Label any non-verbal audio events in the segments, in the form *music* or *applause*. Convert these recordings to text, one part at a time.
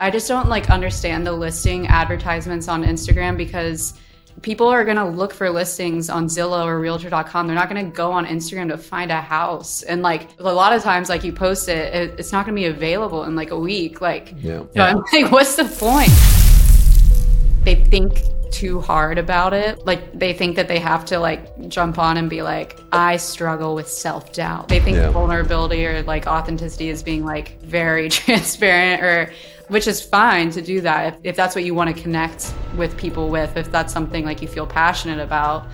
I just don't like understand the listing advertisements on Instagram because people are going to look for listings on Zillow or realtor.com. They're not going to go on Instagram to find a house. And like a lot of times, like you post it, it it's not going to be available in like a week. Like, Yeah. so I'm like, what's the point? They think too hard about it. Like they think that they have to like jump on and be like, I struggle with self doubt. They think Yeah. vulnerability or like authenticity is being like very *laughs* transparent or which is fine to do that if, if that's what you want to connect with people with, if that's something like you feel passionate about.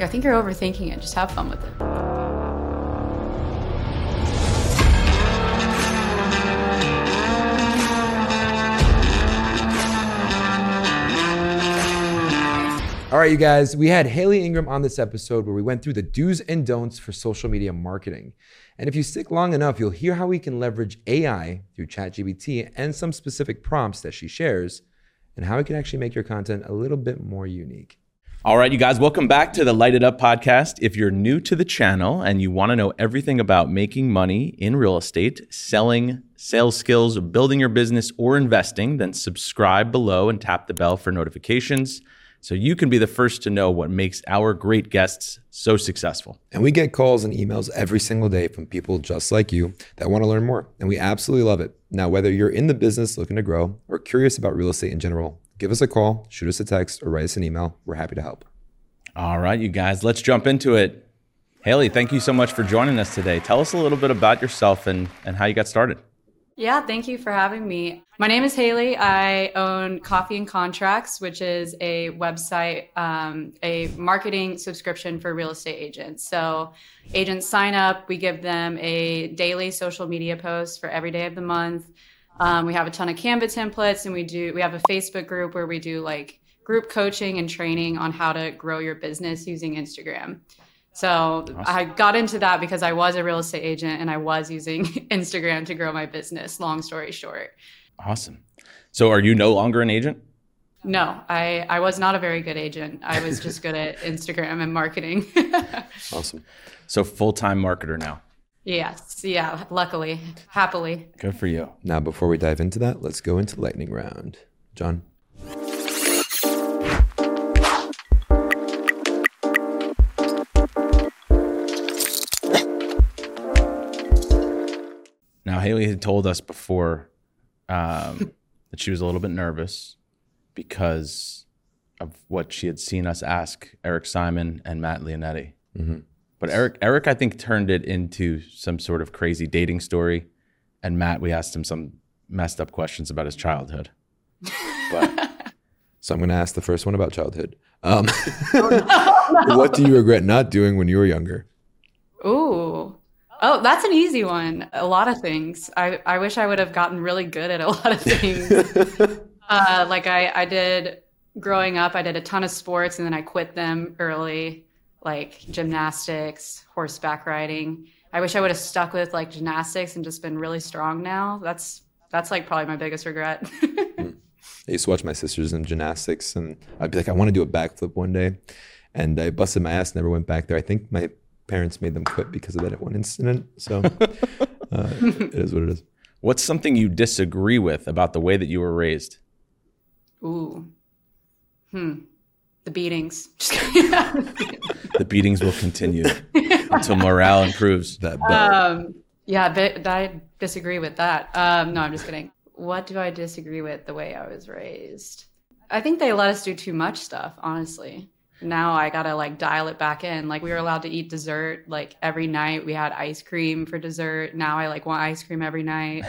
I think you're overthinking it. Just have fun with it. All right, you guys, we had Haley Ingram on this episode where we went through the do's and don'ts for social media marketing. And if you stick long enough, you'll hear how we can leverage AI through ChatGPT and some specific prompts that she shares, and how it can actually make your content a little bit more unique. All right, you guys, welcome back to the Light It Up podcast. If you're new to the channel and you want to know everything about making money in real estate, selling, sales skills, building your business, or investing, then subscribe below and tap the bell for notifications so you can be the first to know what makes our great guests so successful. And we get calls and emails every single day from people just like you that want to learn more. And we absolutely love it. Now, whether you're in the business looking to grow or curious about real estate in general, give us a call, shoot us a text, or write us an email. We're happy to help. All right, you guys, let's jump into it. Haley, thank you so much for joining us today. Tell us a little bit about yourself and, and how you got started. Yeah, thank you for having me. My name is Haley. I own Coffee and Contracts, which is a website, um, a marketing subscription for real estate agents. So agents sign up, we give them a daily social media post for every day of the month. Um, we have a ton of Canva templates, and we do we have a Facebook group where we do like group coaching and training on how to grow your business using Instagram. So I got into that because I was a real estate agent and I was using *laughs* Instagram to grow my business. Long story short. Awesome. So, are you no longer an agent? No, I, I was not a very good agent. I was just good at *laughs* Instagram and marketing. *laughs* Awesome. So, full time marketer now. yes. Yeah. Luckily, happily. Good for you. Now, before we dive into that, let's go into lightning round. John. Now, Haley had told us before um, *laughs* that she was a little bit nervous because of what she had seen us ask Eric Simon and Matt Leonetti. But Eric, Eric, I think turned it into some sort of crazy dating story, and Matt, we asked him some messed up questions about his childhood. *laughs* But So I'm going to ask the first one about childhood. Um, *laughs* what do you regret not doing when you were younger? Ooh. Oh, that's an easy one. A lot of things. I, I wish I would have gotten really good at a *laughs* lot of things. *laughs* uh, like I, I did growing up, I did a ton of sports and then I quit them early, like gymnastics, horseback riding. I wish I would have stuck with like gymnastics and just been really strong now. That's that's like probably my biggest regret. *laughs* I used to watch my sisters in gymnastics, and I'd be like, I want to do a backflip one day. And I busted my ass, never went back there. I think my parents made them quit because of that one incident. So *laughs* uh, it is what it is. what's something you disagree with about the way that you were raised? Ooh. Hmm. The beatings. *laughs* The beatings will continue *laughs* until morale improves. That bell. Um, yeah, but I disagree with that. Um, no, I'm just kidding. What do I disagree with the way I was raised? I think they let us do too much stuff, honestly. Now I gotta like dial it back in. Like we were allowed to eat dessert like every night. We had ice cream for dessert. Now I like want ice cream every night.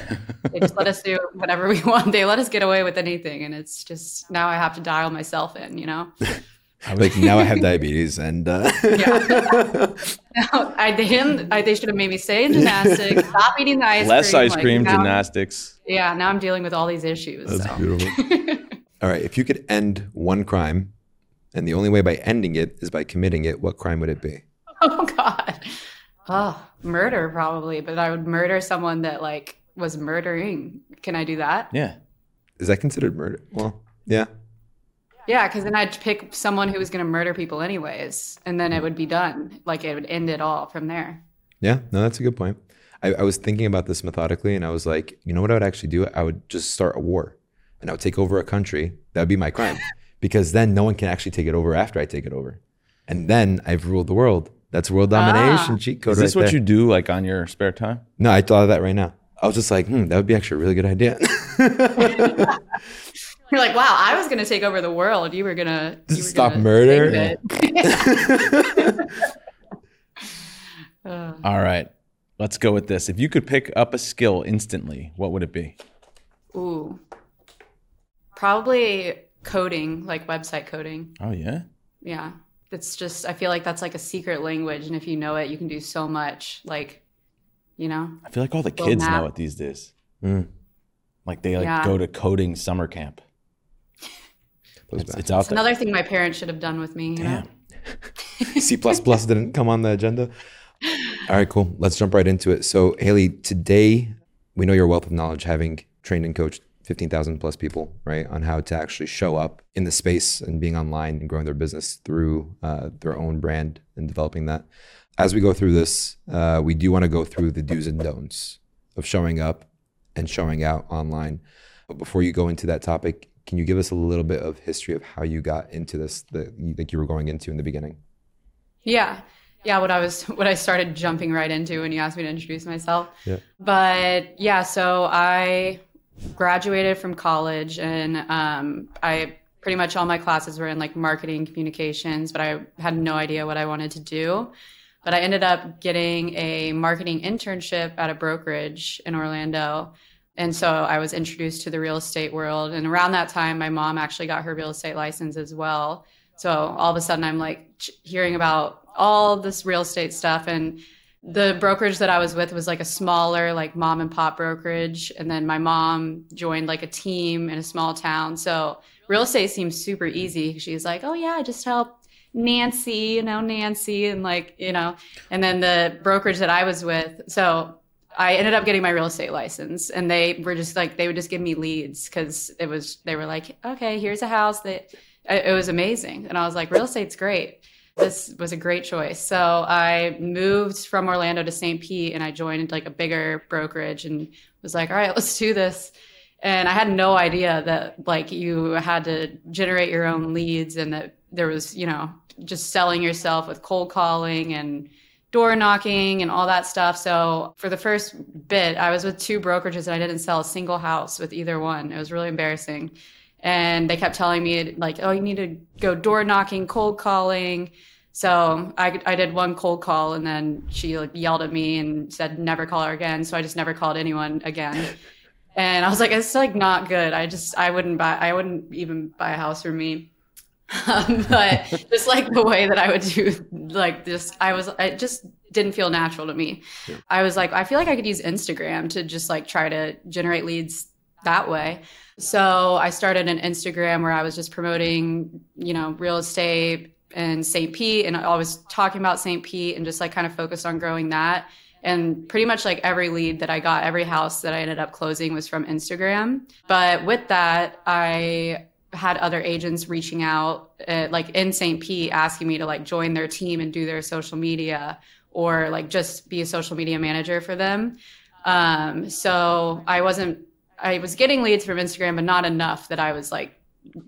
they just let us do whatever we *laughs* want. They let us get away with anything, and it's just now I have to dial myself in. You know. *laughs* like now I have diabetes, and uh, Yeah. *laughs* No, I didn't. I, they should have made me stay in gymnastics, stop eating the ice Less cream. ice like, cream, now- gymnastics. Yeah, now I'm dealing with all these issues. that's so. beautiful. All right, if you could end one crime, and the only way by ending it is by committing it, what crime would it be? *laughs* Oh God. Oh, murder probably, but I would murder someone that like was murdering. Can I do that? Yeah. Is that considered murder? Well, yeah. Yeah, because then I'd pick someone who was going to murder people anyways, and then it would be done. Like it would end it all from there. Yeah, no, that's a good point. I, I was thinking about this methodically, and I was like, you know what I would actually do? I would just start a war, and I would take over a country. That would be my crime, *laughs* because then no one can actually take it over after I take it over, and then I've ruled the world. That's world domination Ah. cheat code Is this right what there. you do like on your spare time? No, I thought of that right now. I was just like, hmm, that would be actually a really good idea. *laughs* You're like, wow, I was gonna take over the world. You were gonna you were Stop gonna murder. save it. Uh, *laughs* *laughs* All right. Let's go with this. If you could pick up a skill instantly, what would it be? ooh, probably coding, like website coding. Oh yeah. Yeah, it's just I feel like that's like a secret language, and if you know it, you can do so much. Like, you know, I feel like all the kids math- know it these days. Mm. Like they like Yeah. go to coding summer camp. Those It's, bad. it's there. another thing my parents should have done with me. You know? Damn. *laughs* C didn't come on the agenda. All right, cool. Let's jump right into it. So, Haley, today we know your wealth of knowledge, having trained and coached 15,000 plus people, right, on how to actually show up in the space and being online and growing their business through uh, their own brand and developing that. As we go through this, uh, we do want to go through the do's and don'ts of showing up and showing out online. But before you go into that topic, can you give us a little bit of history of how you got into this that you think you were going into in the beginning? Yeah. Yeah, what I was *laughs* what I started jumping right into when you asked me to introduce myself. Yeah. But yeah, so I graduated from college and um, I pretty much all my classes were in like marketing communications, but I had no idea what I wanted to do. But I ended up getting a marketing internship at a brokerage in Orlando. And so I was introduced to the real estate world. And around that time, my mom actually got her real estate license as well. So all of a sudden, I'm like hearing about all this real estate stuff. And the brokerage that I was with was like a smaller, like mom and pop brokerage. And then my mom joined like a team in a small town. So real estate seems super easy. She's like, oh, yeah, just help Nancy, you know, Nancy, and like, you know, and then the brokerage that I was with. So I ended up getting my real estate license and they were just like, they would just give me leads because it was, they were like, okay, here's a house that it was amazing. And I was like, real estate's great. This was a great choice. So I moved from Orlando to St. Pete and I joined like a bigger brokerage and was like, all right, let's do this. And I had no idea that like you had to generate your own leads and that there was, you know, just selling yourself with cold calling and door knocking and all that stuff. So for the first bit, I was with two brokerages and I didn't sell a single house with either one. It was really embarrassing. And they kept telling me like, oh, you need to go door knocking, cold calling. So I, I did one cold call and then she like yelled at me and said never call her again. So I just never called anyone again. *laughs* And I was like, it's like not good. I just I wouldn't buy I wouldn't even buy a house for me. *laughs* Um, but just like the way that I would do like this, I was it just didn't feel natural to me. I was like, I feel like I could use Instagram to just like try to generate leads that way. So I started an Instagram where I was just promoting, you know, real estate and St. Pete and I was talking about St. Pete and just like kind of focused on growing that. And pretty much like every lead that I got, every house that I ended up closing was from Instagram. But with that, I had other agents reaching out, uh, like in St. Pete, asking me to like join their team and do their social media or like just be a social media manager for them. Um, so I wasn't, I was getting leads from Instagram, but not enough that I was like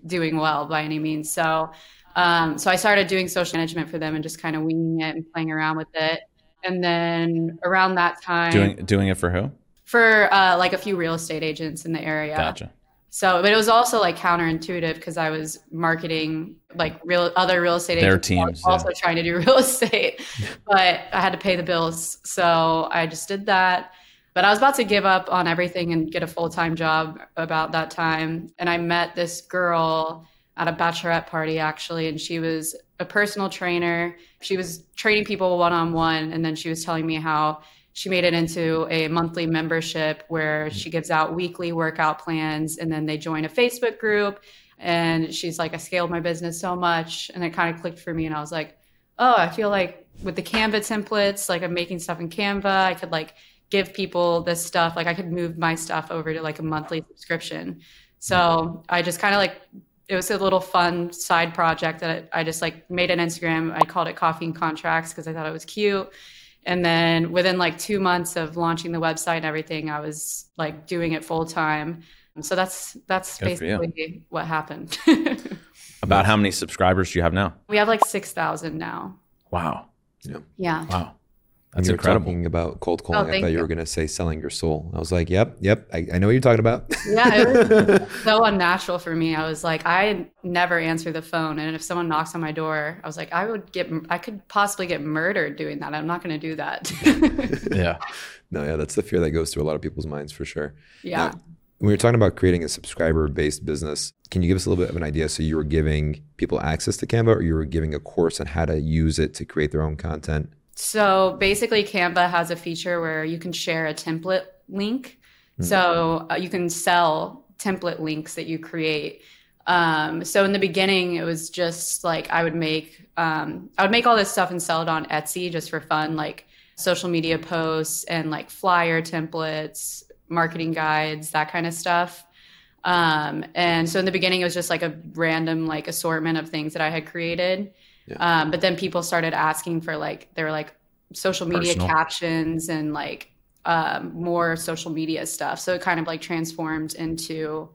doing well by any means. So, um, so I started doing social management for them and just kind of winging it and playing around with it. And then around that time, Doing doing it for who? for uh, like a few real estate agents in the area. Gotcha. So, but it was also like counterintuitive because I was marketing like real other real estate Their agents teams, yeah. also trying to do *laughs* real estate, but I had to pay the bills, so I just did that. But I was about to give up on everything and get a full time job about that time, and I met this girl at a bachelorette party actually, and she was a personal trainer. She was training people one on one, and then she was telling me how she made it into a monthly membership where mm-hmm. she gives out weekly workout plans and then they join a Facebook group. And she's like, I scaled my business so much. And it kind of clicked for me. And I was like, oh, I feel like with the Canva templates, like I'm making stuff in Canva, I could like give people this stuff. Like I could move my stuff over to like a monthly subscription. So I just kind of like, it was a little fun side project that I just like made an Instagram. I called it Coffee and Contracts because I thought it was cute And then within like two months of launching the website and everything, I was like doing it full time. So that's that's Good basically what happened. *laughs* About how many subscribers do you have now? we have like six thousand now. Wow. Yeah. Yeah. Wow. When That's you were incredible. talking about cold oh, calling. I Oh, thank thought you you. were going to say selling your soul. I was like, yep, yep. I, I know what you're talking about. Yeah, it was *laughs* so unnatural for me. I was like, I never answer the phone, and if someone knocks on my door, I was like, I would get, I could possibly get murdered doing that. I'm not going to do that. *laughs* Yeah. no, yeah, that's the fear that goes through a lot of people's minds for sure. yeah. When you're talking about creating a subscriber based business, can you give us a little bit of an idea? So you were giving people access to Canva or you were giving a course on how to use it to create their own content? So basically, Canva has a feature where you can share a template link. So uh, you can sell template links that you create. Um, so in the beginning, it was just like I would make um, I would make all this stuff and sell it on Etsy just for fun, like social media posts and like flyer templates, marketing guides, that kind of stuff. Um, and so in the beginning, it was just like a random like assortment of things that I had created. Um, but then people started asking for like they were like social media Personal. captions and like um, more social media stuff. So it kind of like transformed into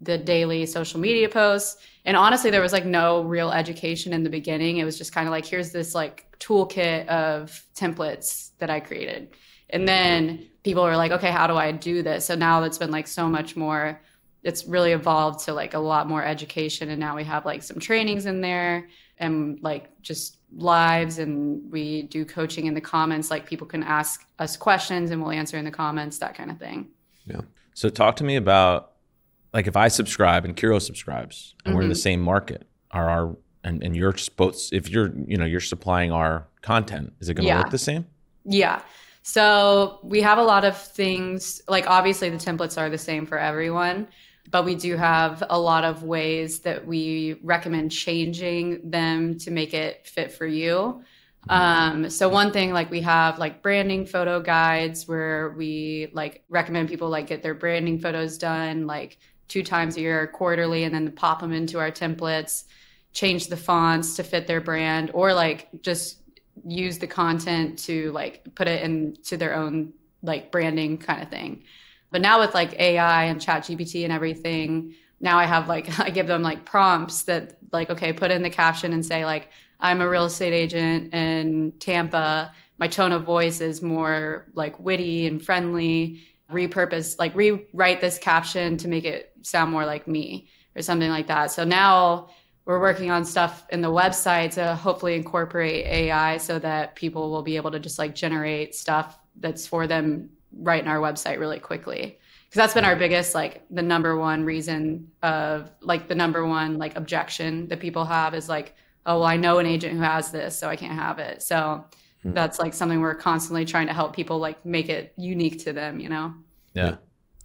the daily social media posts. And honestly, there was like no real education in the beginning. It was just kind of like, here's this like toolkit of templates that I created. And then people were like, okay, how do I do this? So now it's been like so much more, it's really evolved to like a lot more education. And now we have like some trainings in there and like just lives and we do coaching in the comments. Like people can ask us questions and we'll answer in the comments, that kind of thing. Yeah. So talk to me about like if I subscribe and Kiro subscribes and we're in the mm-hmm. same market, are our and, and you're supposed if you're you know you're supplying our content, is it going to Yeah. work the same? Yeah. So we have a lot of things, like obviously the templates are the same for everyone, but we do have a lot of ways that we recommend changing them to make it fit for you. Um, so one thing like we have like branding photo guides where we like recommend people like get their branding photos done like two times a year quarterly and then pop them into our templates, change the fonts to fit their brand or like just use the content to like put it into their own like branding kind of thing. But now with like AI and chat GPT and everything, now I have like *laughs* I give them like prompts that like, okay, put in the caption and say like, I'm a real estate agent in Tampa. My tone of voice is more like witty and friendly. Repurpose, like rewrite this caption to make it sound more like me or something like that. So now we're working on stuff in the website to hopefully incorporate AI so that people will be able to just like generate stuff that's for them right in our website really quickly. Because that's been our biggest, like the number one reason of like the number one like objection that people have is like, oh, well, I know an agent who has this, so I can't have it. So that's like something we're constantly trying to help people like make it unique to them, you know? Yeah.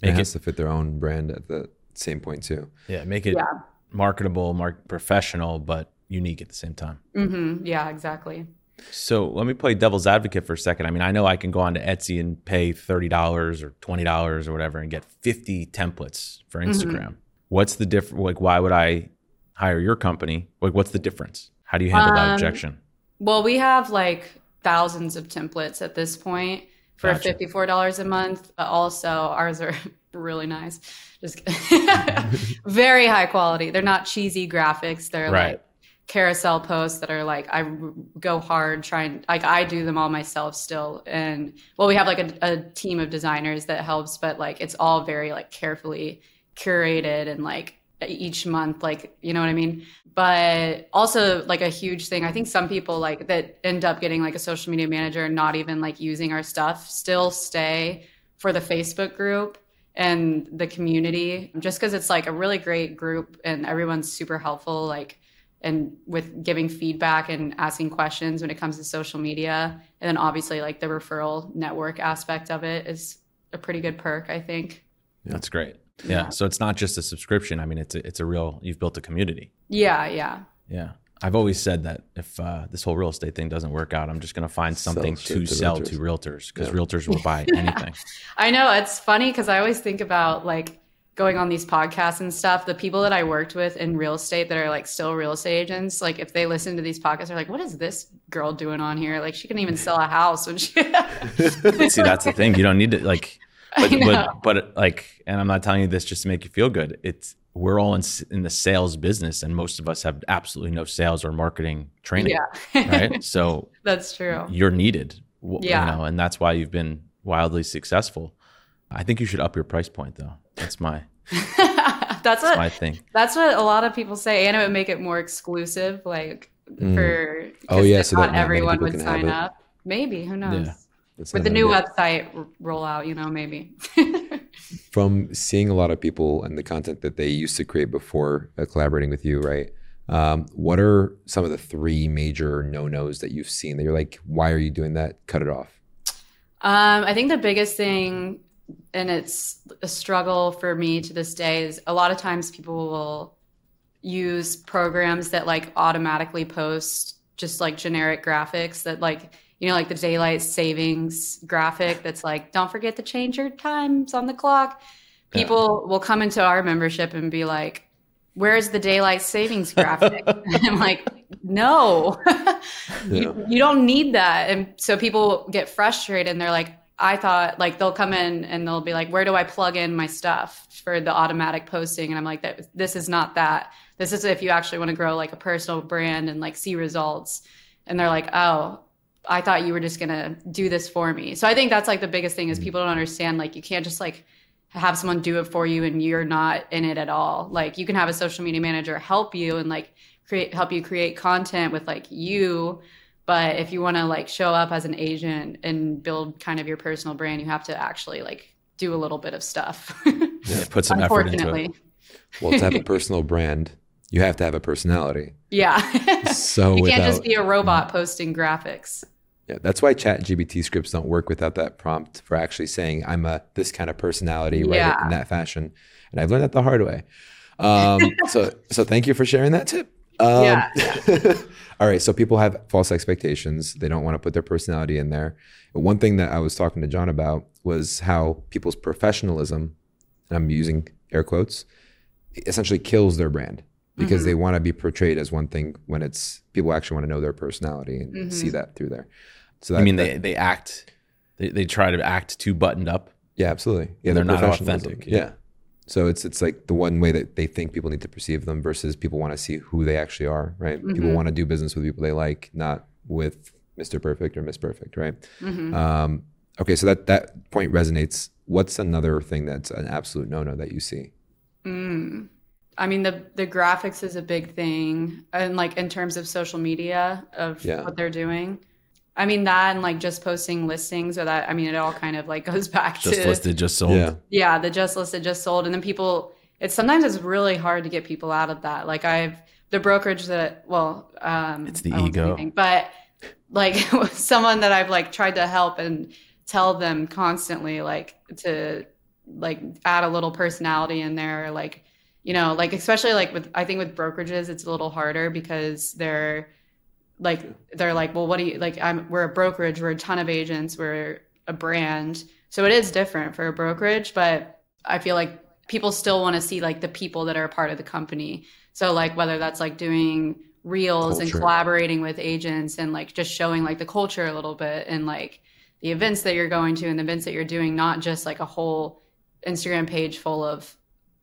It Make has it, to fit their own brand at the same point too. yeah, make it Yeah. marketable, mark professional, but unique at the same time. mm-hmm. Yeah, exactly. So let me play devil's advocate for a second. I mean, I know I can go on to Etsy and pay thirty dollars or twenty dollars or whatever and get fifty templates for Instagram. What's the difference? Like, why would I hire your company? Like, what's the difference? How do you handle that Um, objection? Well, we have like thousands of templates at this point for Gotcha. $54 a month. But also, ours are *laughs* really nice. Just *laughs* very high quality. They're not cheesy graphics. They're Right. like carousel posts that are like I go hard trying like I do them all myself still. And well we have like a, a team of designers that helps but like it's all very like carefully curated and like each month like you know what i mean? But also like a huge thing i think some people like that end up getting like a social media manager and not even like using our stuff still stay for the facebook group and the community. Just because it's like a really great group and everyone's super helpful like and with giving feedback and asking questions when it comes to social media and then obviously like the referral network aspect of it is a pretty good perk i think That's great. Yeah. So it's not just a subscription. I mean, it's a, it's a real. You've built a community. yeah yeah Yeah. I've always said that if uh, this whole real estate thing doesn't work out, I'm just going to find something shit to to sell realtors. to realtors because Yeah. realtors will buy *laughs* anything. I know it's funny because I always think about like going on these podcasts and stuff, the people that I worked with in real estate that are like still real estate agents, like if they listen to these podcasts, they're like, "What is this girl doing on here? Like, she can even sell a house when she." *laughs* See, that's the thing. You don't need to like, *laughs* but, but but like, and I'm not telling you this just to make you feel good. It's we're all in in the sales business, and most of us have absolutely no sales or marketing training. Yeah, right. *laughs* So that's true. You're needed. Yeah, you know, and that's why you've been wildly successful. I think you should up your price point though. That's my *laughs* that's, that's what my thing. That's what a lot of people say, and it would make it more exclusive, like mm. for oh yeah, so not everyone would sign up. Maybe who knows? Yeah. With the new idea. website rollout, you know, maybe. *laughs* From seeing a lot of people and the content that they used to create before uh, collaborating with you, right? Um, what are some of the three major no nos that you've seen that you're like, why are you doing that? Cut it off. Um, I think the biggest thing and it's a struggle for me to this day is a lot of times people will use programs that like automatically post just like generic graphics that like you know like the daylight savings graphic that's like don't forget to change your times on the clock people yeah. will come into our membership and be like where's the daylight savings graphic *laughs* i'm like no *laughs* yeah. you, you don't need that and so people get frustrated and they're like I thought like they'll come in and they'll be like, where do I plug in my stuff for the automatic posting? And I'm like, that this is not that. This is if you actually want to grow like a personal brand and like see results. And they're like, oh, I thought you were just gonna do this for me. So I think that's like the biggest thing is mm-hmm. people don't understand like you can't just like have someone do it for you and you're not in it at all. Like you can have a social media manager help you and like create help you create content with like you but if you want to like show up as an agent and build kind of your personal brand, you have to actually like do a little bit of stuff. yeah, *laughs* put some effort into it. Well, to have a *laughs* personal brand, you have to have a personality. Yeah. *laughs* so you can't just be a robot posting graphics. Yeah, that's why Chat GPT scripts don't work without that prompt for actually saying I'm a this kind of personality, right? Yeah. In that fashion, and I've learned that the hard way. Um, so, so thank you for sharing that tip. Um, yeah. *laughs* all right. So people have false expectations. They don't want to put their personality in there. one thing that I was talking to John about was how people's professionalism, and I'm using air quotes, essentially kills their brand because mm-hmm. they want to be portrayed as one thing when it's people actually want to know their personality and mm-hmm. see that through there. So that, I mean, they they act, they, they try to act too buttoned up. Yeah, absolutely. Yeah, they're not authentic. Yeah. So it's it's like the one way that they think people need to perceive them versus people want to see who they actually are, right? Mm-hmm. People want to do business with people they like, not with Mr. Perfect or Miss Perfect, right? Mm-hmm. Um, okay, so that that point resonates. What's another thing that's an absolute no no that you see? Mm. I mean the the graphics is a big thing, and like in terms of social media of yeah. what they're doing. I mean that and like just posting listings or that I mean it all kind of like goes back just to just listed just sold. Yeah. yeah, the just listed just sold and then people it's sometimes it's really hard to get people out of that. Like I've the brokerage that well um it's the ego. Anything, but like *laughs* someone that I've like tried to help and tell them constantly like to like add a little personality in there like you know like especially like with I think with brokerages it's a little harder because they're like they're like, well, what do you like? I'm we're a brokerage, we're a ton of agents, we're a brand, so it is different for a brokerage. But I feel like people still want to see like the people that are a part of the company. So like whether that's like doing reels culture. and collaborating with agents and like just showing like the culture a little bit and like the events that you're going to and the events that you're doing, not just like a whole Instagram page full of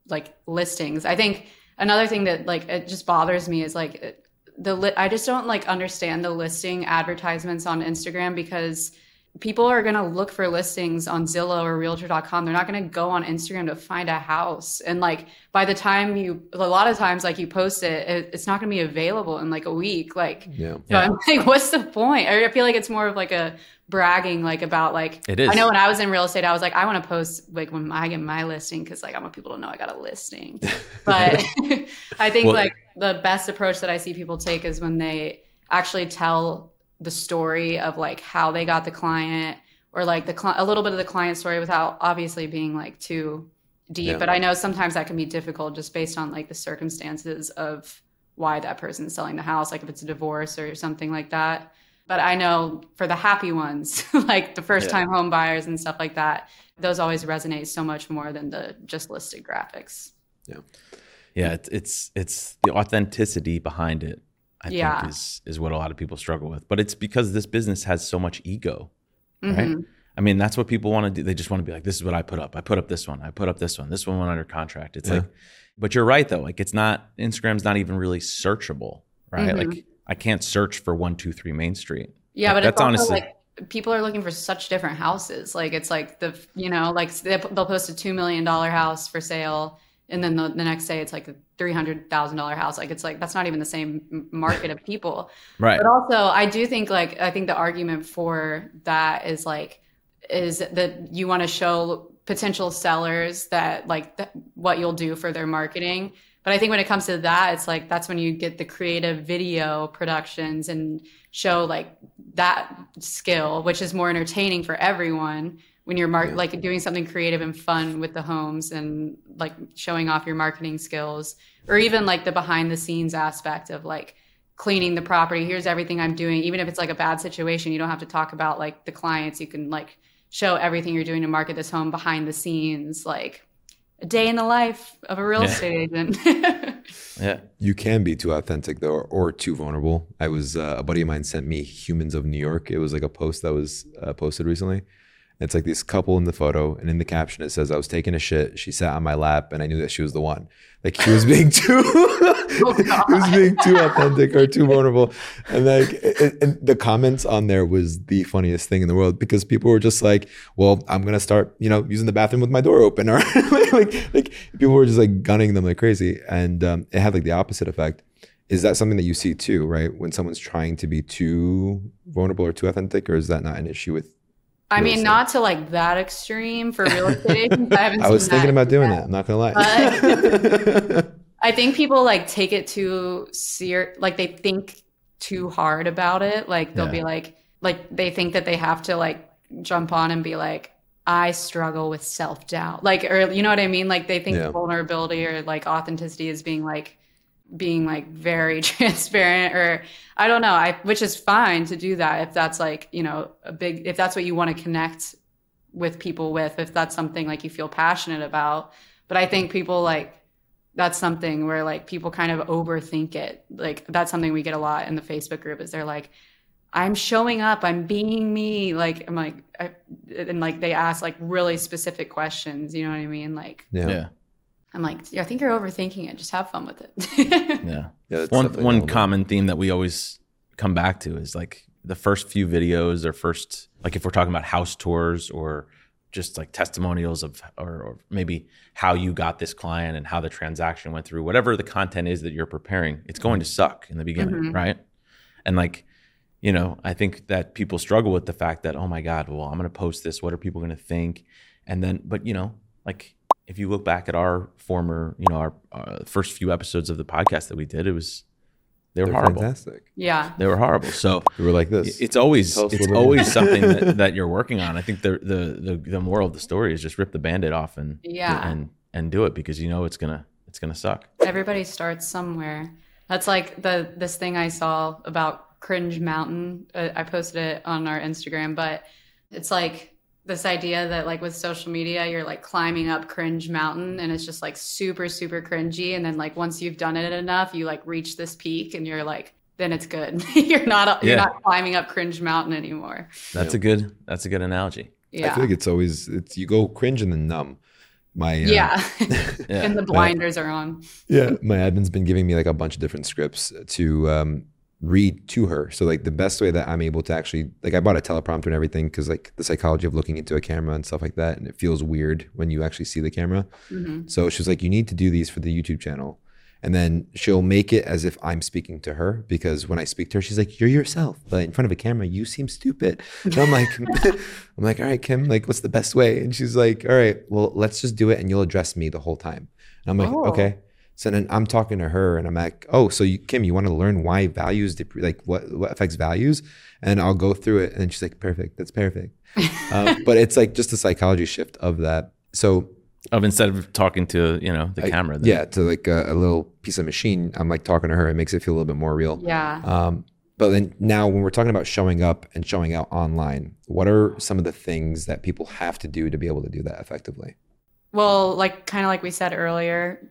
like listings. I think another thing that like it just bothers me is like the li- I just don't like understand the listing advertisements on Instagram because people are going to look for listings on Zillow or realtor.com. They're not going to go on Instagram to find a house. And like by the time you, a lot of times, like you post it, it it's not going to be available in like a week. Like, yeah. So yeah. I'm like, *laughs* what's the point? I feel like it's more of like a bragging, like about like, it is. I know when I was in real estate, I was like, I want to post like when I get my listing because like I want people to know I got a listing. *laughs* But *laughs* I think well, like, the best approach that I see people take is when they actually tell the story of like how they got the client or like the cl- a little bit of the client story without obviously being like too deep. Yeah. But I know sometimes that can be difficult just based on like the circumstances of why that person's selling the house, like if it's a divorce or something like that. But I know for the happy ones, *laughs* like the first time yeah. home buyers and stuff like that, those always resonate so much more than the just listed graphics. Yeah. Yeah, it's it's it's the authenticity behind it. I Yeah. think is is what a lot of people struggle with. But it's because this business has so much ego, right? Mhm. I mean, that's what people want to do. They just want to be like, this is what I put up. I put up this one. I put up this one. This one went under contract. It's Yeah. like, but you're right though. Like, it's not Instagram's not even really searchable, right? Mhm. Like, I can't search for one two three Main Street. Yeah, Like, but that's honestly- like people are looking for such different houses. Like it's like the you know like they- they'll post a two million dollar house for sale, and then the, the next day it's like a three hundred thousand dollar house. Like it's like that's not even the same market of people. *laughs* Right. But also, I do think like I think the argument for that is like is that you want to show potential sellers that like th- what you'll do for their marketing. But I think when it comes to that, it's like that's when you get the creative video productions and show like that skill, which is more entertaining for everyone when you're mar- Yeah. like doing something creative and fun with the homes and like showing off your marketing skills or even like the behind the scenes aspect of like cleaning the property. Here's everything i'm doing. Even if it's like a bad situation you don't have to talk about like the clients. You can like show everything you're doing to market this home behind the scenes like a day in the life of a real Yeah. estate agent *laughs* Yeah. You can be too authentic though, or, or too vulnerable. I was uh, a buddy of mine sent me "Humans of New York." It was like a post that was uh, posted recently. It's like this couple in the photo, and in the caption it says, "I was taking a shit. She sat on my lap, and I knew that she was the one." Like he was being *laughs* too, *laughs* he was being too authentic or too vulnerable, and like and, and the comments on there was the funniest thing in the world because people were just like, "Well, I'm gonna start, you know, using the bathroom with my door open," or like, *laughs* like, like people were just like gunning them like crazy, and um, it had like the opposite effect. Is that something that you see too, right? When someone's trying to be too vulnerable or too authentic, or is that not an issue with? i mean not to like that extreme for real *laughs* estate i haven't I was thinking that about doing yet. it. I'm not gonna lie. I think people like take it too ser like they think too hard about it. Like they'll Yeah. be like like they think that they have to like jump on and be like I struggle with self-doubt. Like or you know what I mean? Like they think Yeah. vulnerability or like authenticity is being like being like very *laughs* transparent or I don't know. I which is fine to do that if that's like, you know, a big if that's what you want to connect with people with, if that's something like you feel passionate about. But I think people like that's something where like people kind of overthink it. Like that's something we get a lot in the Facebook group is they're like, I'm showing up, I'm being me. Like I'm like, I, and like they ask like really specific questions. You know what I mean? Like yeah, yeah. Yeah. I'm like, yeah, I think you're overthinking it. Just have fun with it. *laughs* Yeah. that's one one normal. common theme that we always come back to is like the first few videos or first like if we're talking about house tours or just like testimonials of or, or maybe how you got this client and how the transaction went through whatever the content is that you're preparing it's going to suck in the beginning Mhm. right? And like you know i think that people struggle with the fact that oh my god well i'm going to post this. What are people going to think? And then but you know like if you look back at our former you know our uh, first few episodes of the podcast that we did it was they were They're horrible fantastic. yeah. they were horrible so We were like this. it's always Tell us it's little bit always more. something that, *laughs* that you're working on i think the, the the the moral of the story is just rip the band-aid off and Yeah. and and do it because you know it's gonna it's gonna suck Everybody starts somewhere. That's like the this thing I saw about Cringe Mountain. Uh, I posted it on our Instagram, but it's like this idea that like with social media, you're like climbing up Cringe Mountain, and it's just like super super cringy. And then like once you've done it enough, you like reach this peak, and you're like, then it's good. *laughs* you're not you're not climbing up Cringe Mountain anymore. that's a good that's a good analogy Yeah. I feel like it's always it's you go cringe and then numb. My uh, yeah. Yeah. *laughs* *laughs* and the blinders are on. yeah my admin's been giving me like a bunch of different scripts to um read to her. So like the best way that i'm able to actually like i bought a teleprompter and everything because like the psychology of looking into a camera and stuff like that and it feels weird when you actually see the camera. Hmm so she's like you need to do these for the youtube channel. And then she'll make it as if i'm speaking to her because when i speak to her she's like you're yourself but in front of a camera you seem stupid. And i'm like *laughs* i'm like all right kim like what's the best way? And she's like all right well let's just do it and you'll address me the whole time. And i'm like Oh. okay so then i'm talking to her and i'm like oh so you, kim you want to learn why values dep- like what what affects values and i'll go through it and she's like perfect that's perfect *laughs* uh, but it's like just a psychology shift of that so of instead of talking to you know the I- camera then- yeah, to like a, a little piece of machine. I'm like talking to her. It makes it feel a little bit more real. Yeah. Um, but then now when we're talking about showing up and showing out online, what are some of the things that people have to do to be able to do that effectively? Well, like kind of like we said earlier,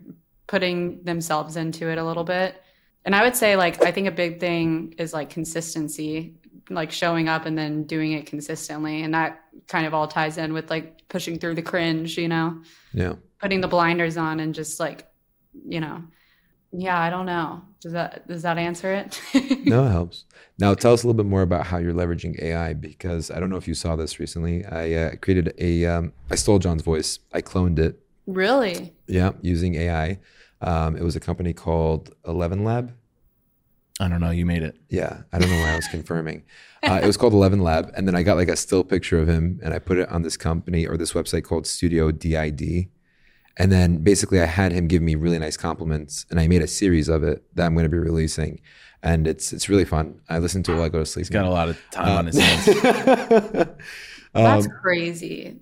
putting themselves into it a little bit. And I would say like I think a big thing is like consistency, like showing up and then doing it consistently. And that kind of all ties in with like pushing through the cringe, you know. Yeah. Putting the blinders on and just like, you know, yeah, I don't know. Does that does that answer it? *laughs* no, it helps. Now tell us a little bit more about how you're leveraging AI because I don't know if you saw this recently. I uh, created a um, I stole John's voice. I cloned it. Really? Yeah, using AI. Um, it was a company called Eleven Lab. I don't know. You made it. Yeah, I don't know why I was confirming. Uh, it was called Eleven Lab, and then I got like a still picture of him, and I put it on this company or this website called Studio DID. And then basically, I had him give me really nice compliments, and I made a series of it that I'm going to be releasing, and it's it's really fun. I listen to it while I go to sleep. He's got a lot of time uh, on his hands. *laughs* That's um, crazy.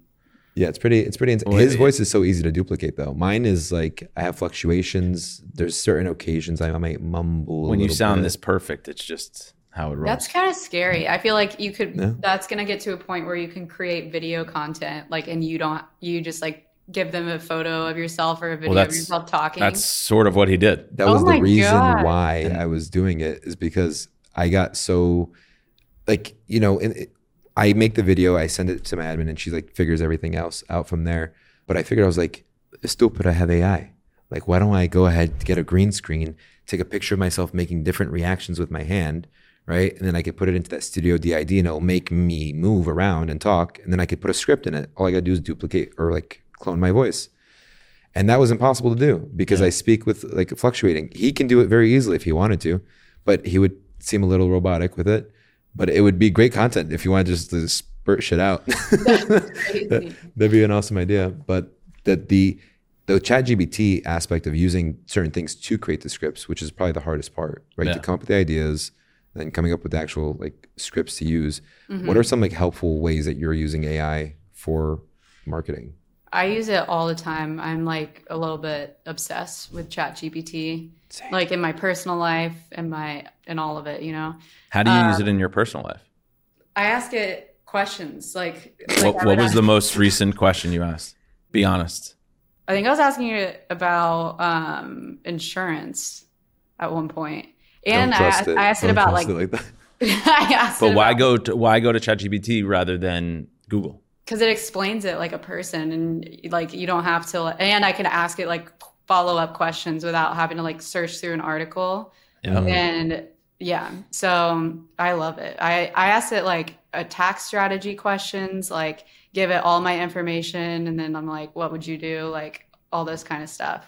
Yeah, it's pretty. It's pretty. Well, his voice is so easy to duplicate, though. Mine is like I have fluctuations. There's certain occasions I might mumble. When you sound bit. this perfect, it's just how it rolls. That's kind of scary. I feel like you could. Yeah. That's gonna get to a point where you can create video content, like, and you don't. You just like give them a photo of yourself or a video well, of yourself talking. That's sort of what he did. That was oh the reason God. why I was doing it is because I got so like, you know, it, I make the video, I send it to my admin and she like figures everything else out from there. But I figured I was like, stupid, I have AI. Like, why don't I go ahead, get a green screen, take a picture of myself making different reactions with my hand, right? And then I could put it into that studio DID and it'll make me move around and talk. And then I could put a script in it. All I gotta do is duplicate or like clone my voice. And that was impossible to do because yeah. I speak with like fluctuating. He can do it very easily if he wanted to, but he would seem a little robotic with it. But it would be great content if you wanted just to spurt shit out. *laughs* *laughs* that, would be an awesome idea. But that the the chat GBT aspect of using certain things to create the scripts, which is probably the hardest part, right? Yeah. To come up with the ideas, then coming up with the actual like scripts to use. Mm-hmm. What are some like helpful ways that you're using AI for marketing? I use it all the time. I'm like a little bit obsessed with ChatGPT, like in my personal life and my and all of it. You know. How do you um, use it in your personal life? I ask it questions. Like, like what, what was ask- the most recent question you asked? Be honest. I think I was asking you about um, insurance at one point, and I, I, asked Don't it about like. It like *laughs* I asked. But why about, go to why go to ChatGPT rather than Google? Because it explains it like a person and like you don't have to and i can ask it like follow up questions without having to like search through an article. Yeah. and yeah so i love it. I i asked it like a tax strategy questions like give it all my information and then i'm like what would you do? Like all this kind of stuff.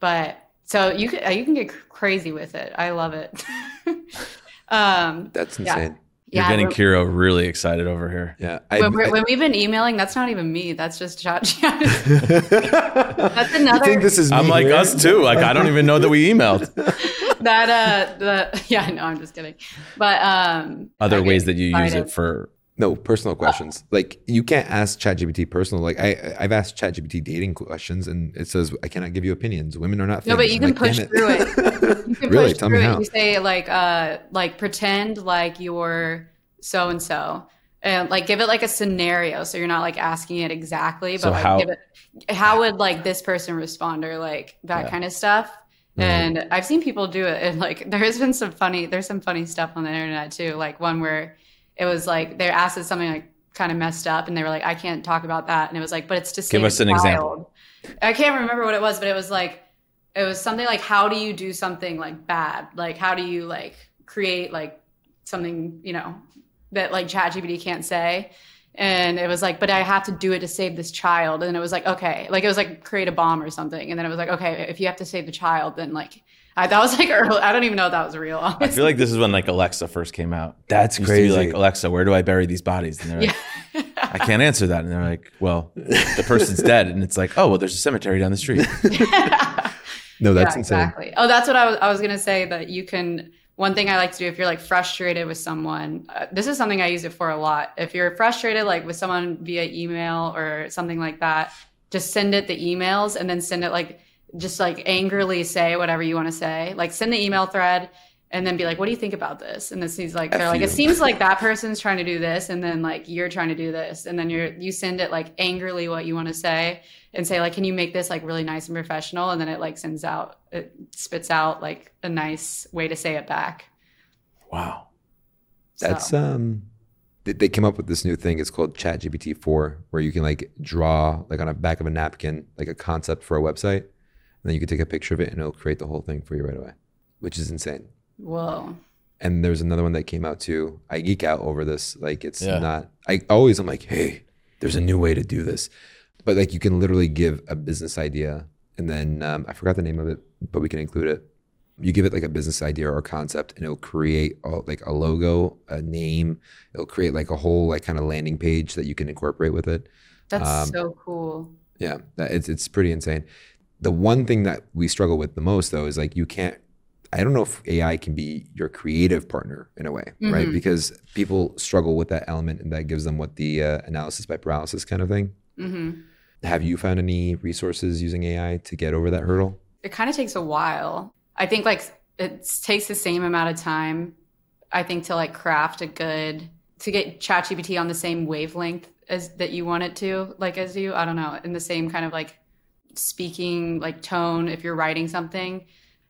But so you can you can get crazy with it. I love it. *laughs* Um that's insane. yeah. You're yeah, getting Kiro really excited over here. Yeah. I, when, I, when, we've been emailing, that's not even me. That's just chat. *laughs* that's another. think this is I'm like here? us too. Like I don't even know that we emailed. *laughs* that uh the *laughs* yeah no I'm just kidding. But um other ways that you use it for no personal questions. Like you can't ask ChatGPT personal. Like I, I've asked ChatGPT dating questions, and it says I cannot give you opinions. Women are not. Things. No, but you can like, push through it. it. *laughs* You can really? push Tell through it. You say like, uh, like pretend like you're so and so, and like give it like a scenario, so you're not like asking it exactly, but so like how, give it how would like this person respond or like that yeah. kind of stuff. Mm-hmm. And I've seen people do it, and like *laughs* there has been some funny. There's some funny stuff on the internet too, like one where it was like they asked us something like kind of messed up and they were like, I can't talk about that. And it was like, but it's to give us an child. example. I can't remember what it was, but it was like, it was something like, how do you do something like bad? Like, how do you like create like something, you know, that like ChatGPT can't say? And it was like, but I have to do it to save this child. And it was like, okay, like it was like create a bomb or something. And then it was like, okay, if you have to save the child, then like I, that was like *laughs* early. I don't even know if that was real. Honestly. I feel like this is when like Alexa first came out. That's crazy. like Alexa, where do I bury these bodies? And they're like, yeah. I can't answer that. And they're like, well, the person's dead. And it's like, oh, well, there's a cemetery down the street. *laughs* no, that's yeah, insane. Exactly. Oh, that's what I was. I was gonna say that you can. One thing I like to do if you're like frustrated with someone, uh, this is something I use it for a lot. If you're frustrated like with someone via email or something like that, just send it the emails and then send it like just like angrily say whatever you want to say. Like send the email thread and then be like, "What do you think about this?" And this he's like, "They're like, it seems like that person's trying to do this, and then like you're trying to do this, and then you're you send it like angrily what you want to say, and say like, "Can you make this like really nice and professional?" And then it like sends out, it spits out like a nice way to say it back. Wow, that's so. um, they, they came up with this new thing. It's called ChatGPT four, where you can like draw like on a back of a napkin like a concept for a website, and then you can take a picture of it, and it'll create the whole thing for you right away, which is insane. Whoa. And there's another one that came out too. I geek out over this. Like it's yeah. not. I always I'm like, hey, there's a new way to do this, but like you can literally give a business idea, and then um, I forgot the name of it, but we can include it. You give it like a business idea or a concept, and it'll create a, like a logo, a name. It'll create like a whole like kind of landing page that you can incorporate with it. That's um, so cool. Yeah, it's it's pretty insane. The one thing that we struggle with the most though is like you can't I don't know if AI can be your creative partner in a way, mm-hmm. right? Because people struggle with that element, and that gives them what the uh, analysis by paralysis kind of thing. Mm-hmm. Have you found any resources using AI to get over that hurdle? It kind of takes a while. I think like it takes the same amount of time. I think to like craft a good to get ChatGPT on the same wavelength as that you want it to, like as you. I don't know, in the same kind of like speaking like tone. If you're writing something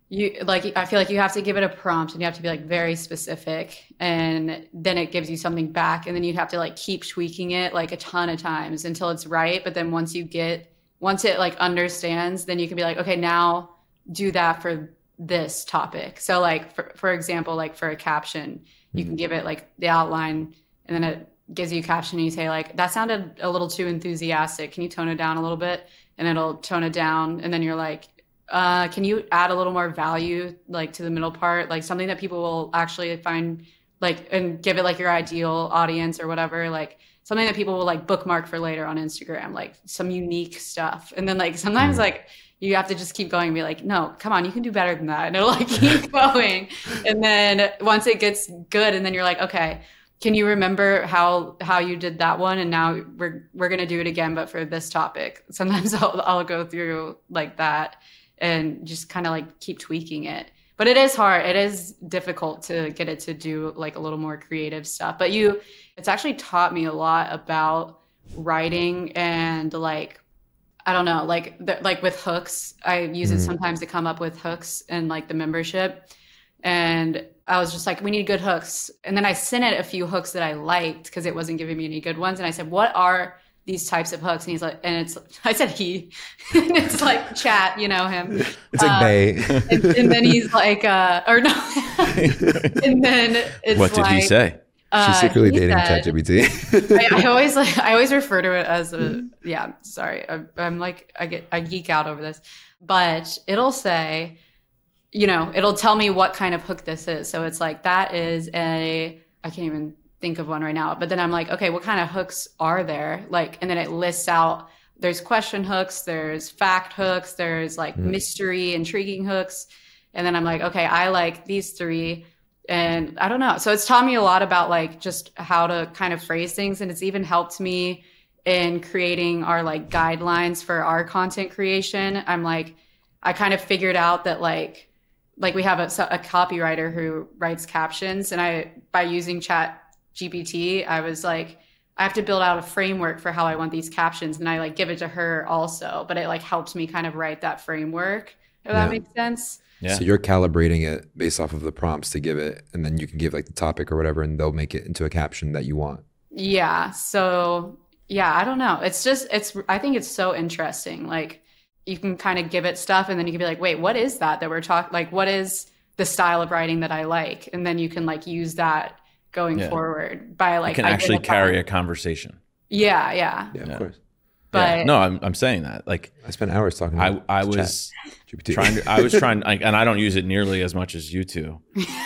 you like i feel like you have to give it a prompt and you have to be like very specific and then it gives you something back and then you have to like keep tweaking it like a ton of times until it's right. But then once you get once it like understands then you can be like okay now do that for this topic. So like for, for example like for a caption you can mm-hmm. give it like the outline and then it gives you a caption and you say like that sounded a little too enthusiastic. Can you tone it down a little bit and it'll tone it down. And then you're like uh, can you add a little more value like to the middle part? Like something that people will actually find like and give it like your ideal audience or whatever like something that people will like bookmark for later on instagram like some unique stuff. And then like sometimes mm. like you have to just keep going and be like no come on you can do better than that. And it'll like *laughs* keep *laughs* going. And then once it gets good and then you're like okay can you remember how how you did that one? And now we're we're going to do it again but for this topic. *laughs* Sometimes I'll, I'll go through like that and just kind of like keep tweaking it. But it is hard. It is difficult to get it to do like a little more creative stuff. But you it's actually taught me a lot about writing and like i don't know like the, like with hooks. I use mm-hmm. it sometimes to come up with hooks and like the membership. And i was just like we need good hooks. And then i sent it a few hooks that i liked because it wasn't giving me any good ones. And i said what are these types of hooks? And he's like and it's *laughs* i said he. *laughs* It's like chat you know him. It's like they. And, and, then he's like uh or no. *laughs* And then it's what did like, he say? uh, she's secretly dating ChatGPT. I, I always like I always refer to it as a yeah. Sorry, I, I'm like I get I geek out over this, but it'll say, you know, it'll tell me what kind of hook this is. So it's like that is a I can't even think of one right now. But then I'm like, okay, what kind of hooks are there? Like, and then it lists out there's question hooks, there's fact hooks, there's like mm. mystery, intriguing hooks. And then I'm like, okay, I like these three. And I don't know. So it's taught me a lot about like just how to kind of phrase things. And it's even helped me in creating our like guidelines for our content creation. I'm like, I kind of figured out that like, like we have a, a copywriter who writes captions and I, by using chat GPT, I was like, I have to build out a framework for how I want these captions, and I like give it to her also. But it like helps me kind of write that framework. If yeah. that makes sense. Yeah. So you're calibrating it based off of the prompts to give it, and then you can give like the topic or whatever, and they'll make it into a caption that you want. Yeah. So yeah, I don't know. It's just it's. I think it's so interesting. Like you can kind of give it stuff, and then you can be like, wait, what is that that we're talking? Like, what is the style of writing that I like? And then you can like use that going yeah. forward by like you can actually carry a conversation. Yeah, yeah. Yeah, of course. But yeah. no, I'm I'm saying that. Like I spent hours talking. I I was trying to. I was *laughs* trying, and I don't use it nearly as much as you two.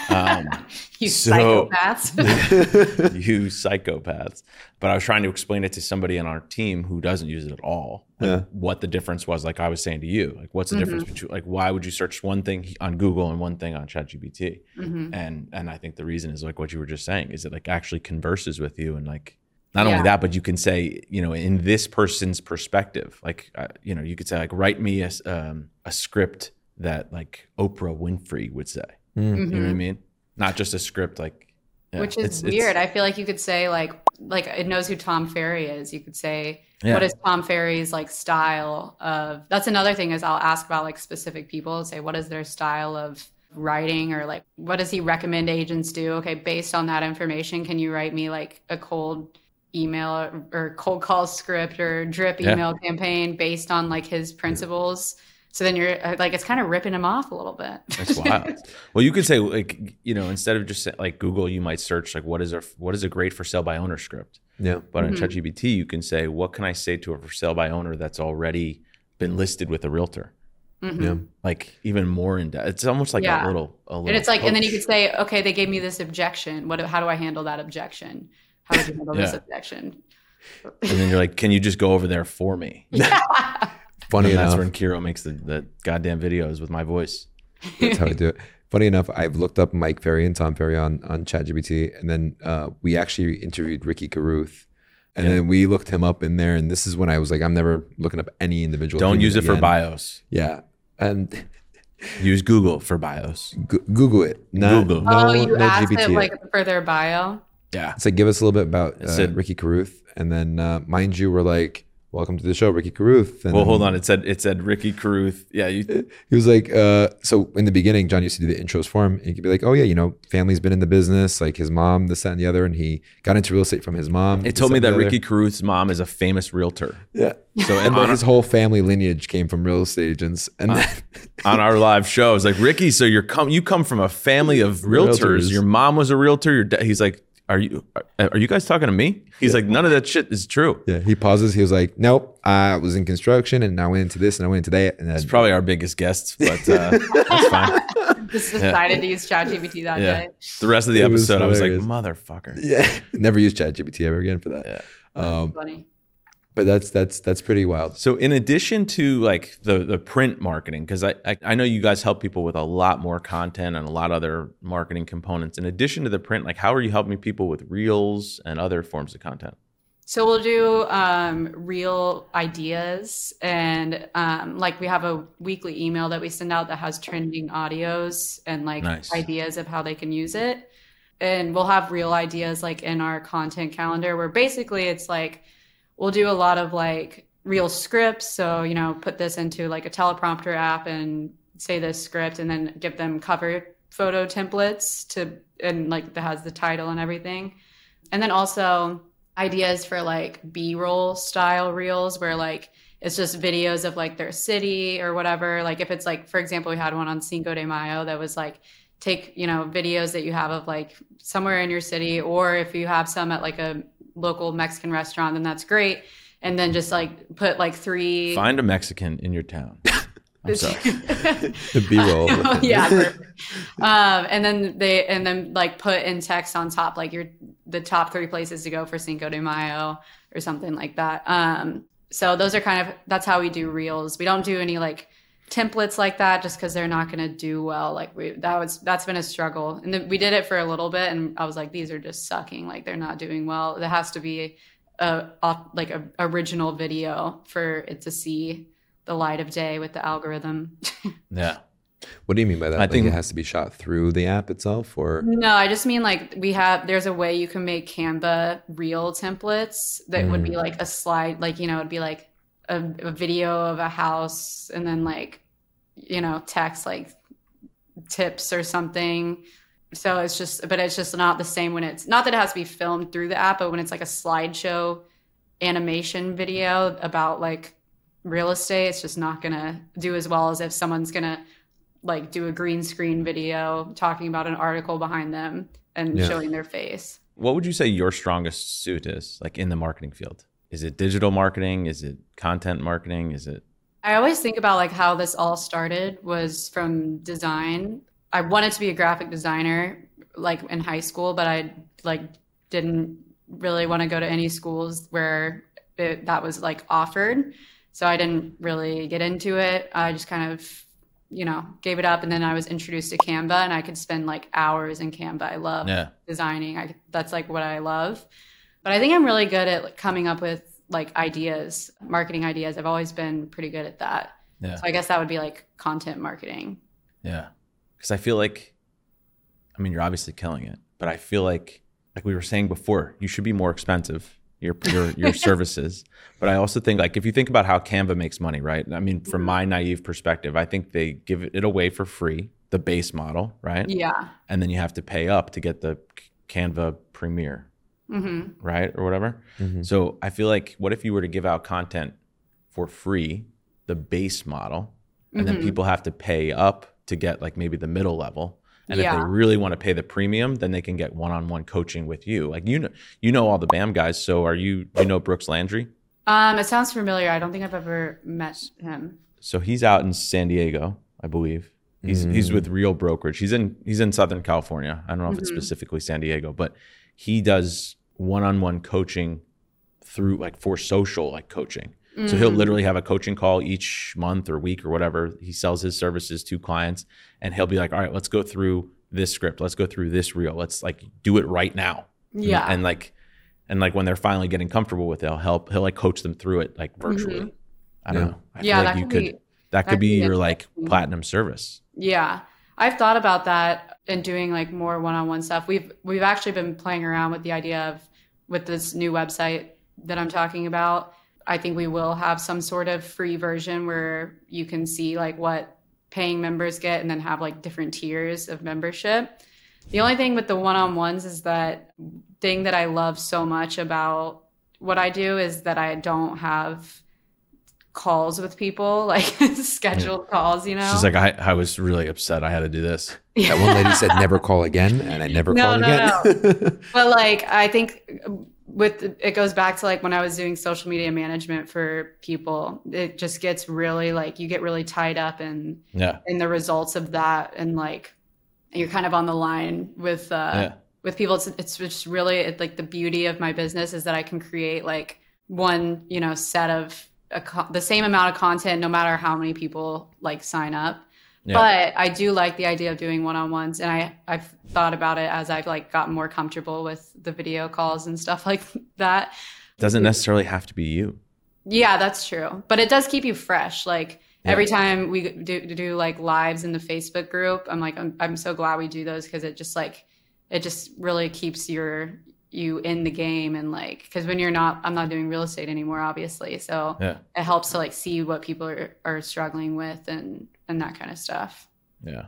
Um, *laughs* you so, psychopaths. *laughs* you psychopaths. But I was trying to explain it to somebody on our team who doesn't use it at all. Like yeah. What the difference was, like I was saying to you, like what's the mm-hmm. difference between, like why would you search one thing on Google and one thing on ChatGPT? Mm-hmm. And and I think the reason is like what you were just saying is it like actually converses with you and like not yeah. only that, but you can say, you know, in this person's perspective, like, uh, you know, you could say, like, write me a, um, a script that like Oprah Winfrey would say. You know Mm-hmm. what I mean? Not just a script like yeah, Which is it's- it's- weird. I feel like you could say like like it knows who Tom Ferry is. You could say Yeah. what is Tom Ferry's like style of that's another thing is I'll ask about like specific people, say what is their style of writing or like what does he recommend agents do? Okay, based on that information, can you write me like a cold email or, or cold call script or drip Yeah. email campaign based on like his principles? So then you're uh, like it's kind of ripping him off a little bit. That's wild. *laughs* well, you could say like you know instead of just like Google, you might search like what is a what is a great for sale by owner script. Yeah. But Mm-hmm. on ChatGPT, you can say what can I say to a for sale by owner that's already been listed with a realtor. Mhm. Yeah. Like even more in depth. It's almost like Yeah. a little a little. And it's like, and then you could say, okay, they gave me this objection. What? How do I handle that objection? How would you handle this objection? and then you're like, can you just go over there for me? *laughs* *laughs* Funny and that's enough, when Kiro makes the, the goddamn videos with my voice. *laughs* That's how I do it. Funny enough, I've looked up Mike Ferry and Tom Ferry on on ChatGPT, and then uh, we actually interviewed Ricky Carruth, and then we looked him up in there. And this is when I was like, I'm never looking up any individual. Don't use it for bios. Yeah, and Use Google for bios. Go- Google it. Not, Google. No, oh, you no asked GPT. it like for their bio. Yeah. It's like give us a little bit about uh, said- Ricky Carruth, and then uh, mind you, we're like, welcome to the show, Ricky Carruth. And Well, hold on. It said it said Ricky Carruth. Yeah, you *laughs* He was like, uh, so in the beginning, John used to do the intros for him. And he could be like, oh yeah, you know, family's been in the business, like his mom, this, that, and the other, and he got into real estate from his mom. It told me that. Ricky Carruth's mom is a famous realtor. yeah. So and *laughs* on, his whole family lineage came from real estate agents, and then, *laughs* on our live show, it's like Ricky. So you're come you come from a family of realtors. Realtors. Your mom was a realtor. Your dad, he's like, are you are, are you guys talking to me? He's like, none of that shit is true. yeah, he pauses. He was like, nope, I was in construction, and I went into this, and I went into that, and then It's probably our biggest guest, but uh, that's fine. *laughs* Just decided to use ChatGPT that Yeah. day. The rest of the It was episode, I was like, motherfucker. *laughs* yeah, never use ChatGPT ever again for that. Yeah. Um, Funny. But that's that's that's pretty wild. So in addition to like the the print marketing, because I, I I know you guys help people with a lot more content and a lot of other marketing components. In addition to the print, like how are you helping people with reels and other forms of content? So we'll do um, reel ideas, and um, like we have a weekly email that we send out that has trending audios and like Nice. ideas of how they can use it. And we'll have reel ideas like in our content calendar, where basically it's like we'll do a lot of like reel scripts. So you know, put this into like a teleprompter app and say this script, and then give them cover photo templates to and like that has the title and everything. And then also ideas for like b-roll style reels where like it's just videos of like their city or whatever like if it's like for example we had one on cinco de mayo that was like take you know videos that you have of like somewhere in your city or if you have some at like a local mexican restaurant then that's great and then just like put like three Find a Mexican in your town. *laughs* I'm sorry. *laughs* The B roll. *laughs* Oh, yeah um, and then they and then like put in text on top like your the top three places to go for cinco de mayo or something like that um, so those are kind of that's how we do reels we don't do any like templates like that just because they're not going to do well like we that was that's been a struggle. And then we did it for a little bit and i was like these are just sucking like they're not doing well. There has to be a, a like a original video for it to see the light of day with the algorithm. *laughs* Yeah. What do you mean by that? I like think- it has to be shot through the app itself, or? No, I just mean like we have there's a way you can make Canva reel templates that would be mm. like a slide like you know it'd be like a, a video of a house and then like you know text like tips or something. So it's just but it's just not the same when it's not that it has to be filmed through the app, but when it's like a slideshow animation video about like real estate, it's just not gonna do as well as if someone's gonna like do a green screen video talking about an article behind them and Yeah. showing their face. What would you say your strongest suit is, like in the marketing field? Is it digital marketing? Is it content marketing? Is it I always think about like how this all started was from design. I wanted to be a graphic designer like in high school, but I like didn't really want to go to any schools where it, that was like offered. So I didn't really get into it. I just kind of, you know, gave it up and then I was introduced to Canva and I could spend like hours in Canva. I love yeah? designing. I, that's like what I love. But I think I'm really good at like, coming up with like ideas, marketing ideas. I've always been pretty good at that. Yeah. So I guess that would be like content marketing. Yeah. Because I feel like I mean, you're obviously killing it, but I feel like, like we were saying before, you should be more expensive your your your *laughs* services. But I also think like if you think about how Canva makes money, right? I mean, from mm-hmm. my naive perspective, I think they give it away for free, the base model, right? Yeah. And then you have to pay up to get the Canva Premiere, Mm-hmm. right, or whatever. So I feel like what if you were to give out content for free, the base model, and then people have to pay up to get like maybe the middle level. And if they really want to pay the premium, then they can get one-on-one coaching with you. Like you know, you know all the BAM guys. So are you? Do you know Brooks Landry? Um, it sounds familiar. I don't think I've ever met him. So he's out in San Diego, I believe. He's he's with Real Brokerage. He's in he's in Southern California. I don't know if it's specifically San Diego, but he does one-on-one coaching through like for social like coaching. So he'll literally have a coaching call each month or week or whatever. He sells his services to clients and he'll be like, "All right, let's go through this script. Let's go through this reel. Let's like do it right now." Yeah. And like and like when they're finally getting comfortable with it, he'll help he'll like coach them through it like virtually. I don't Yeah. know. I Mm-hmm. Yeah, that you could could be- that that could could be be your like platinum service. Yeah. I've thought about that and doing like more one-on-one stuff. We've we've actually been playing around with the idea of with this new website that I'm talking about. I think we will have some sort of free version where you can see like what paying members get and then have like different tiers of membership. The only thing with the one-on-ones is that thing that I love so much about what I do is that I don't have calls with people, *laughs* like scheduled calls, you know. She's like, I, I was really upset. I had to do this. That one lady said never call again, and I *laughs* never No, called no, again. *laughs* but like I think with it goes back to like when I was doing social media management for people, it just gets really like you get really tied up in Yeah. in the results of that, and like you're kind of on the line with uh, Yeah. with people. It's it's just really it, like the beauty of my business is that I can create like one you know set of a co- the same amount of content no matter how many people like sign up. Yeah. But I do like the idea of doing one-on-ones, and I I've thought about it as I've like gotten more comfortable with the video calls and stuff *laughs* like that. Doesn't necessarily have to be you. Yeah, that's true. But it does keep you fresh. Like every time we do, do like lives in the Facebook group, I'm like, I'm, I'm so glad we do those because it just like, it just really keeps your, you in the game. And like, cause when you're not, I'm not doing real estate anymore, obviously. So Yeah. it helps to like see what people are, are struggling with and, and that kind of stuff. Yeah.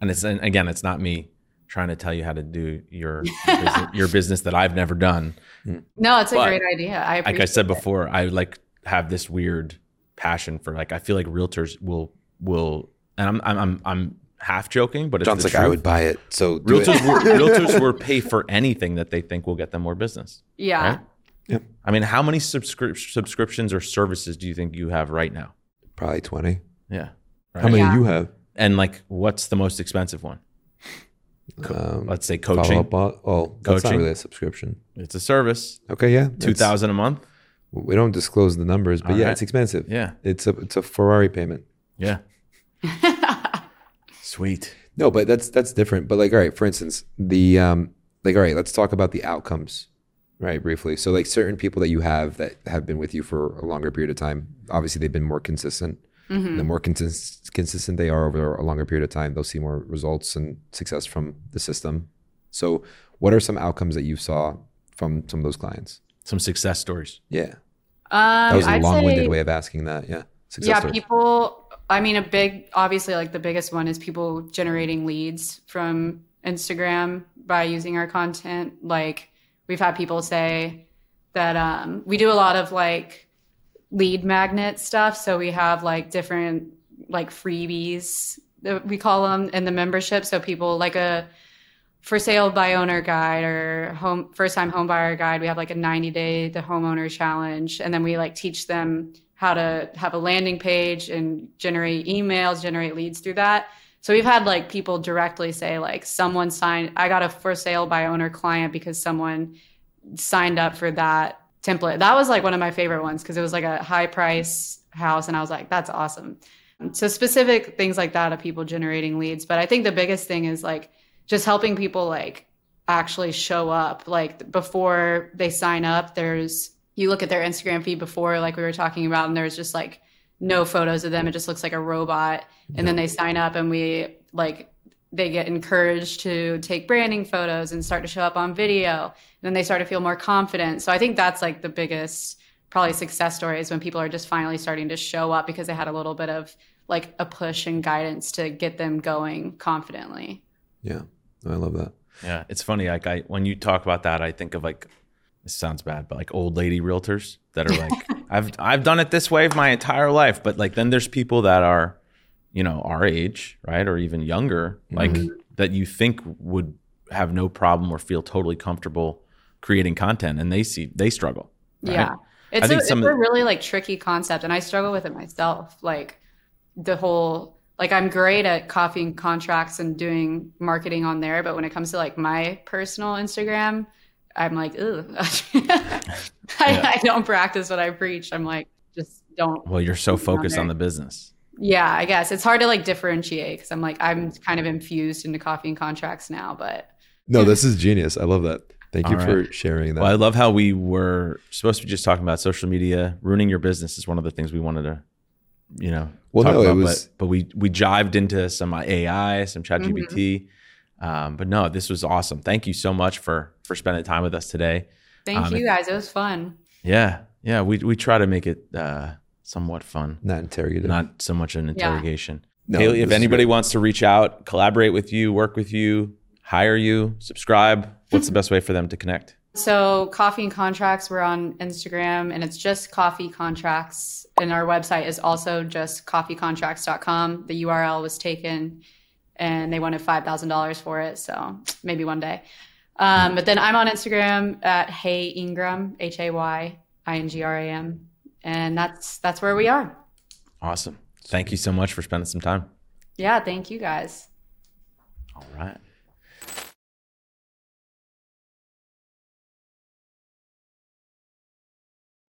And it's and again, it's not me trying to tell you how to do your your, business, *laughs* your business that I've never done. Mm. No, it's a great idea. I Like I said it. before, I like have this weird passion for like I feel like realtors will will and I'm I'm I'm, I'm half joking, but it's John's the like, I would buy it. So realtors it. will, *laughs* realtors will pay for anything that they think will get them more business. Yeah. Right? Yep. I mean, how many subscri- subscriptions or services do you think you have right now? Probably twenty. Yeah. Right? How many Yeah. do you have? And like, what's the most expensive one? Um, Let's say follow coaching. up on- oh, that's not really a subscription. It's a service. Okay, yeah, 2000 a month. We don't disclose the numbers, but All yeah, right. it's expensive. Yeah. it's a it's a Ferrari payment. Yeah. *laughs* Sweet. No, but that's that's different. But like, all right, for instance, the um, like, all right, let's talk about the outcomes, right? Briefly. So, like, certain people that you have that have been with you for a longer period of time, obviously, they've been more consistent. The more consist- consistent they are over a longer period of time, they'll see more results and success from the system. So, what are some outcomes that you saw from some of those clients? Some success stories. Yeah, Um, that was a I'd long-winded say- way of asking that. Yeah, success yeah stories. people i mean a big obviously like the biggest one is people generating leads from instagram by using our content. Like we've had people say that um, we do a lot of like lead magnet stuff. So we have like different like freebies that we call them in the membership. So people like a for sale by owner guide or home first time home buyer guide we have like a 90 day the homeowner challenge. And then we like teach them how to have a landing page and generate emails generate leads through that. So we've had like people directly say like someone signed i got a for sale by owner client because someone signed up for that template. That was like one of my favorite ones because it was like a high price house and i was like that's awesome. So specific things like that of people generating leads. But i think the biggest thing is like just helping people like actually show up. Like before they sign up there's you look at their instagram feed before like we were talking about and there's just like no photos of them it just looks like a robot and then they sign up and we like they get encouraged to take branding photos and start to show up on video. And then they start to feel more confident. So I think that's like the biggest probably success stories when people are just finally starting to show up because they had a little bit of like a push and guidance to get them going confidently. Yeah. I love that. Yeah, it's funny. Like I, when you talk about that, I think of like this sounds bad, but like old lady realtors that are like, *laughs* I've I've done it this way my entire life. But like then there's people that are, you know, our age, right, or even younger, like mm-hmm. that you think would have no problem or feel totally comfortable creating content, and they see they struggle. Right? Yeah, it's, a, it's a really like tricky concept, and I struggle with it myself. Like the whole like I'm great at copying contracts and doing marketing on there, but when it comes to like my personal Instagram, I'm like, ooh, *laughs* I, *laughs* I, don't practice what I preach. I'm like, just don't. Well, you're so focused on, on, the business. Yeah, I guess it's hard to like differentiate because I'm like, I'm kind of infused into coffee and contracts now, but. No, this is genius. I love that. Thank All you right. for sharing that. Well, I love how we were supposed to be just talking about social media. Ruining your business is one of the things we wanted to you know, well, no, about, it was, but, but, we we jived into some AI, some ChatGPT. Mm-hmm. Um, but no, this was awesome. Thank you so much for for spending time with us today. Thank um, you guys. It was fun. Yeah, yeah. We we try to make it uh, somewhat fun, not interrogative, not so much an interrogation. Yeah. No, Haley, if anybody wants to reach out, collaborate with you, work with you, hire you, subscribe, what's the *laughs* best way for them to connect? So, Coffee and Contracts, we're on Instagram and it's just Coffee Contracts. And our website is also just coffeecontracts.com. The URL was taken and they wanted $5,000 for it. So, maybe one day. Um, but then I'm on Instagram at Hey Ingram, H A Y I N G R A M. And that's that's where we are. Awesome. Thank you so much for spending some time. Yeah, thank you guys. All right.